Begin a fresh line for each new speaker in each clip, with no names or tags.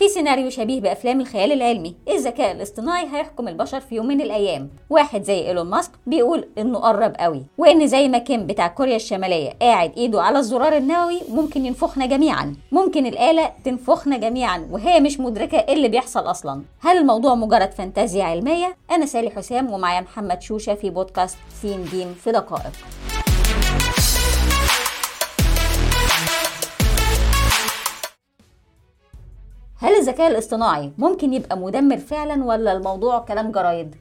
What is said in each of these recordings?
في سيناريو شبيه بأفلام الخيال العلمي الذكاء الاصطناعي هيحكم البشر في يوم من الأيام. واحد زي إيلون ماسك بيقول إنه قرب قوي وإن زي ما كيم بتاع كوريا الشمالية قاعد إيده على الزرار النووي ممكن ينفخنا جميعا. ممكن الآلة تنفخنا جميعا وهي مش مدركة إيه اللي بيحصل أصلا. هل الموضوع مجرد فانتازيا علمية؟ أنا سالي حسام ومعايا محمد شوشة في بودكاست سين جيم في دقائق. الذكاء الاصطناعي ممكن يبقى مدمر فعلا ولا الموضوع كلام جرايد؟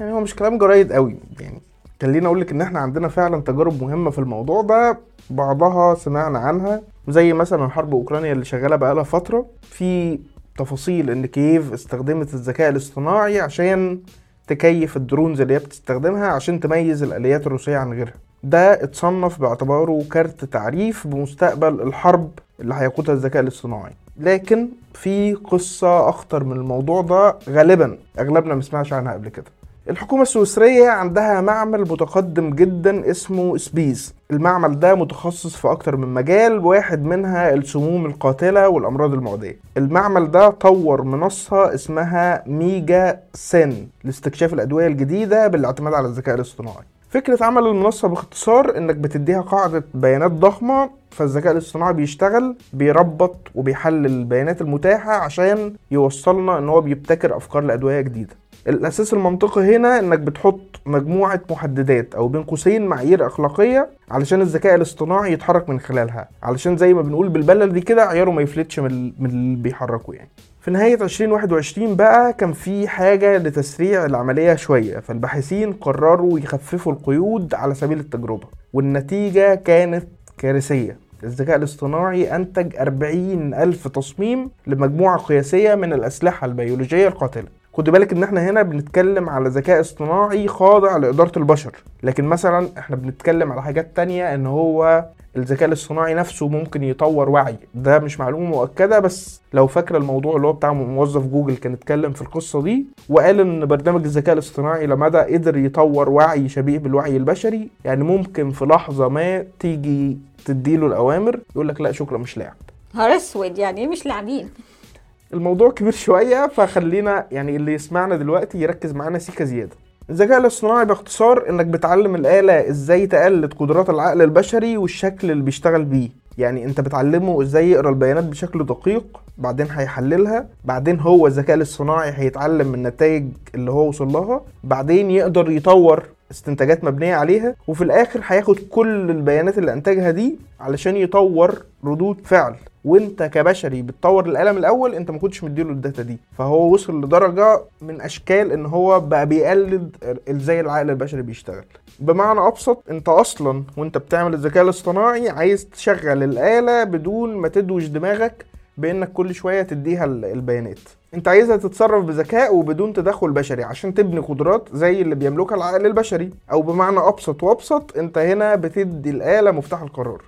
يعني هو مش كلام جرايد قوي يعني خليني أقول لك إن إحنا عندنا فعلا تجارب مهمة في الموضوع ده بعضها سمعنا عنها زي مثلا حرب أوكرانيا اللي شغالة بقالها فترة في تفاصيل إن كييف استخدمت الذكاء الاصطناعي عشان تكيف ال drones اللي هي بتستخدمها عشان تميز الآليات الروسية عن غيرها ده اتصنف باعتباره كارت تعريف بمستقبل الحرب اللي هيقودها الذكاء الاصطناعي. لكن في قصة أخطر من الموضوع ده غالبا أغلبنا مسمعش عنها قبل كده. الحكومة السويسرية عندها معمل متقدم جدا اسمه سبيس المعمل ده متخصص في أكتر من مجال واحد منها السموم القاتلة والأمراض المعدية. المعمل ده طور منصة اسمها MegaSyn لاستكشاف الأدوية الجديدة بالاعتماد على الذكاء الاصطناعي. فكرة عمل المنصة باختصار إنك بتديها قاعدة بيانات ضخمة فالذكاء الاصطناعي بيشتغل بيربط وبيحلل البيانات المتاحة عشان يوصلنا إن هو بيبتكر أفكار لأدوية جديدة. الأساس المنطقي هنا إنك بتحط مجموعة محددات أو بين قوسين معايير أخلاقية علشان الذكاء الاصطناعي يتحرك من خلالها علشان زي ما بنقول بالبلدي كده عياره ما يفلتش من اللي بيحركه يعني. في نهاية 2021 بقى كان في حاجة لتسريع العملية شوية فالباحثين قرروا يخففوا القيود على سبيل التجربة والنتيجة كانت كارثية. الذكاء الاصطناعي أنتج 40 ألف تصميم لمجموعة قياسية من الأسلحة البيولوجية القاتلة. خد بالك إن إحنا هنا بنتكلم على ذكاء اصطناعي خاضع لإدارة البشر. لكن مثلا إحنا بنتكلم على حاجات تانية إن هو الذكاء الاصطناعي نفسه ممكن يطور وعي. ده مش معلومة مؤكدة بس لو فاكرة الموضوع اللي هو بتاع موظف جوجل كان اتكلم في القصة دي وقال إن برنامج الذكاء الاصطناعي لما ده قدر يطور وعي شبيه بالوعي البشري يعني ممكن في لحظة ما تيجي تديله الأوامر يقول لك لا شكرا مش لاعب.
نهار أسود يعني إيه مش لاعبين.
الموضوع كبير شوية فخلينا يعني اللي يسمعنا دلوقتي يركز معانا سيكه زيادة. الذكاء الاصطناعي باختصار إنك بتعلم الآلة إزاي تقلد قدرات العقل البشري والشكل اللي بيشتغل بيه. يعني أنت بتعلمه إزاي يقرأ البيانات بشكل دقيق بعدين هيحللها بعدين هو الذكاء الاصطناعي هيتعلم من النتائج اللي هو وصل لها بعدين يقدر يطور استنتاجات مبنية عليها وفي الآخر هياخد كل البيانات اللي أنتجها دي علشان يطور ردود فعل. وانت كبشري بتطور القلم الأول انت ما كنتش مديله الداتا دي. فهو وصل لدرجة من أشكال إن هو بقى بيقلد إزاي العقل البشري بيشتغل. بمعنى أبسط انت أصلا وانت بتعمل الذكاء الاصطناعي عايز تشغل الآلة بدون ما تدوش دماغك بإنك كل شوية تديها البيانات. انت عايزها تتصرف بذكاء وبدون تدخل بشري عشان تبني قدرات زي اللي بيملكها العقل البشري. أو بمعنى أبسط وأبسط انت هنا بتدي الآلة مفتاح القرار.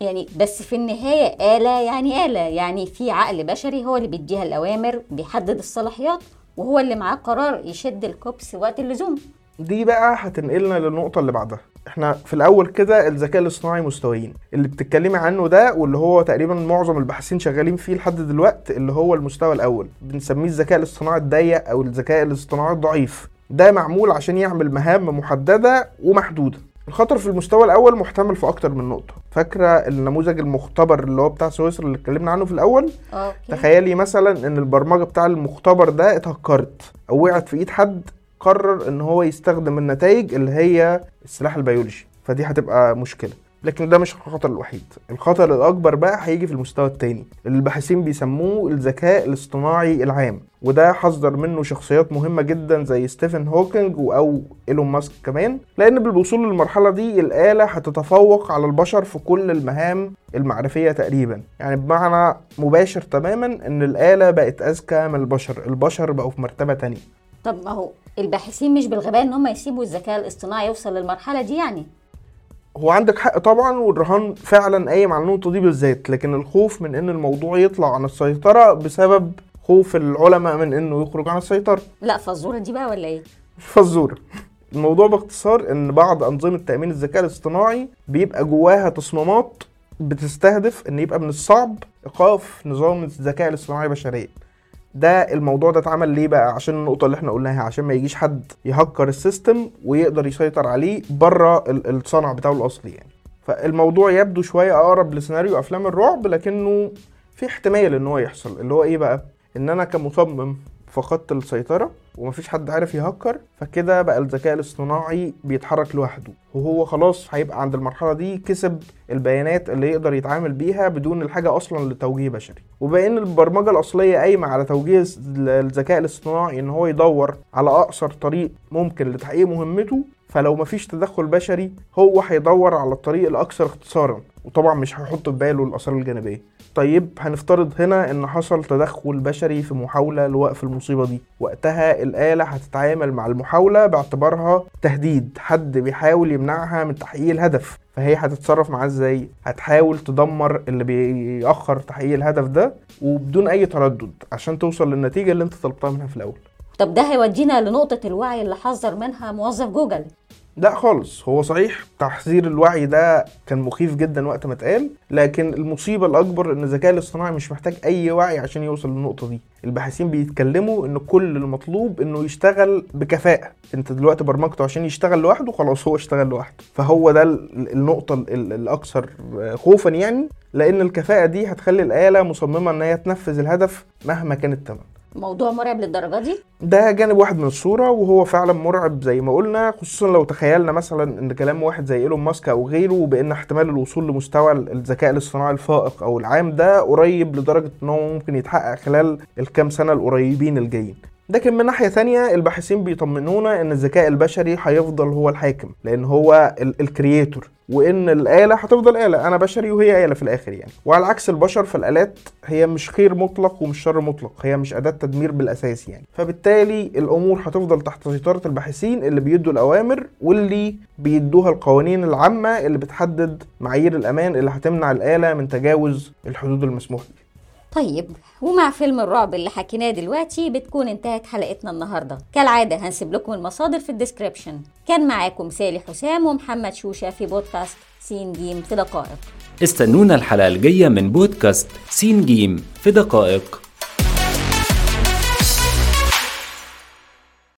يعني بس في النهاية آلة يعني آلة. يعني في عقل بشري هو اللي بيديها الأوامر بيحدد الصلاحيات وهو اللي معاه قرار يشد الكوبس وقت اللزوم.
دي بقى هتنقلنا للنقطة اللي بعدها. إحنا في الأول كده الذكاء الاصطناعي مستويين. اللي بتتكلمي عنه ده واللي هو تقريبا معظم الباحثين شغالين فيه لحد دلوقتي اللي هو المستوى الأول. بنسميه الذكاء الاصطناعي الضيق أو الذكاء الاصطناعي الضعيف. ده معمول عشان يعمل مهام محددة ومحدودة. الخطر في المستوى الأول محتمل في أكتر من نقطة. فاكرة النموذج المختبر اللي هو بتاع سويسرا اللي اتكلمنا عنه في الأول؟
okay.
تخيلي مثلا إن البرمجة بتاع المختبر ده اتهكرت أو وقعت في إيد حد قرر إن هو يستخدم النتائج اللي هي السلاح البيولوجي. فدي هتبقى مشكلة. لكن ده مش الخطر الوحيد. الخطر الأكبر بقى هيجي في المستوى التاني. اللي الباحثين بيسموه الذكاء الاصطناعي العام وده حذر منه شخصيات مهمة جدا زي ستيفن هوكينج أو إيلون ماسك كمان لأن بالوصول للمرحلة دي الآلة هتتفوق على البشر في كل المهام المعرفية تقريبا. يعني بمعنى مباشر تماما إن الآلة بقت أذكى من البشر. البشر بقوا في مرتبة تانية.
طب ما هو الباحثين مش بالغباء إن هم يسيبوا الذكاء الاصطناعي يوصل للمرحلة دي يعني؟
هو عندك حق طبعا والرهان فعلا قايم على النقطة دي بالذات لكن الخوف من إن الموضوع يطلع عن السيطرة بسبب خوف العلماء من إنه يخرج عن السيطرة.
لا فالزوره دي بقى ولا إيه؟
فزورة. الموضوع باختصار إن بعض أنظمة تأمين الذكاء الاصطناعي بيبقى جواها تصميمات بتستهدف إن يبقى من الصعب إيقاف نظام الذكاء الاصطناعي بشريا. ده الموضوع ده اتعمل ليه بقى؟ عشان النقطة اللي إحنا قلناها عشان ما يجيش حد يهكر السيستم ويقدر يسيطر عليه بره ال- الصنع بتاعه الأصلي يعني. فالموضوع يبدو شوية أقرب لسيناريو أفلام الرعب لكنه في احتمال إن هو يحصل. اللي هو إيه بقى؟ إن أنا كمصمم فقدت السيطرة ومفيش حد عارف يهكر فكده بقى الذكاء الاصطناعي بيتحرك لوحده. وهو خلاص هيبقى عند المرحلة دي كسب البيانات اللي يقدر يتعامل بيها بدون الحاجة أصلا لتوجيه بشري. وبما إن البرمجة الأصلية قايمة على توجيه الذكاء الاصطناعي إن هو يدور على أقصر طريق ممكن لتحقيق مهمته فلو مفيش تدخل بشري هو هيدور على الطريق الأكثر اختصارا. وطبعا مش هيحط في باله الآثار الجانبية. طيب هنفترض هنا إن حصل تدخل بشري في محاولة لوقف المصيبة دي. وقتها الآلة هتتعامل مع المحاولة باعتبارها تهديد. حد بيحاول يمنعها من تحقيق الهدف فهي هتتصرف معاه إزاي؟ هتحاول تدمر اللي بيأخر تحقيق الهدف ده وبدون أي تردد عشان توصل للنتيجة اللي أنت طلبتها منها في الأول.
طب ده هيودينا لنقطة الوعي اللي حذر منها موظف جوجل.
لا خالص هو صحيح تحذير الوعي ده كان مخيف جدا وقت ما اتقال لكن المصيبة الأكبر إن الذكاء الاصطناعي مش محتاج أي وعي عشان يوصل للنقطة دي. الباحثين بيتكلموا إن كل المطلوب إنه يشتغل بكفاءة. أنت دلوقتي برمجته عشان يشتغل لوحده خلاص هو اشتغل لوحده. فهو ده ال- النقطة ال- ال- الأكثر خوفا يعني لأن الكفاءة دي هتخلي الآلة مصممة إن هي تنفذ الهدف مهما كان الثمن
موضوع مرعب للدرجة دي؟
ده جانب واحد من الصورة وهو فعلا مرعب زي ما قلنا خصوصا لو تخيلنا مثلا إن كلام واحد زي إيلون ماسك أو غيره بأن احتمال الوصول لمستوى الذكاء الاصطناعي الفائق أو العام ده قريب لدرجة إن هو ممكن يتحقق خلال الكام سنة القريبين الجايين. لكن من ناحية ثانية الباحثين بيطمنونا إن الذكاء البشري هيفضل هو الحاكم لأن هو ال creator وإن الآلة هتفضل آلة أنا بشري وهي آلة في الآخر يعني. وعلى عكس البشر فالآلات هي مش خير مطلق ومش شر مطلق هي مش أداة تدمير بالأساس يعني. فبالتالي الأمور هتفضل تحت سيطرة الباحثين اللي بيدوا الأوامر واللي بيدوها القوانين العامة اللي بتحدد معايير الأمان اللي هتمنع الآلة من تجاوز الحدود المسموح بيها.
طيب ومع فيلم الرعب اللي حكيناه دلوقتي بتكون انتهت حلقتنا النهارده. كالعادة هنسيب لكم المصادر في ال description. كان معاكم سالي حسام ومحمد شوشة في بودكاست سين جيم في دقائق.
استنونا الحلقة الجاية من بودكاست سين جيم في دقائق.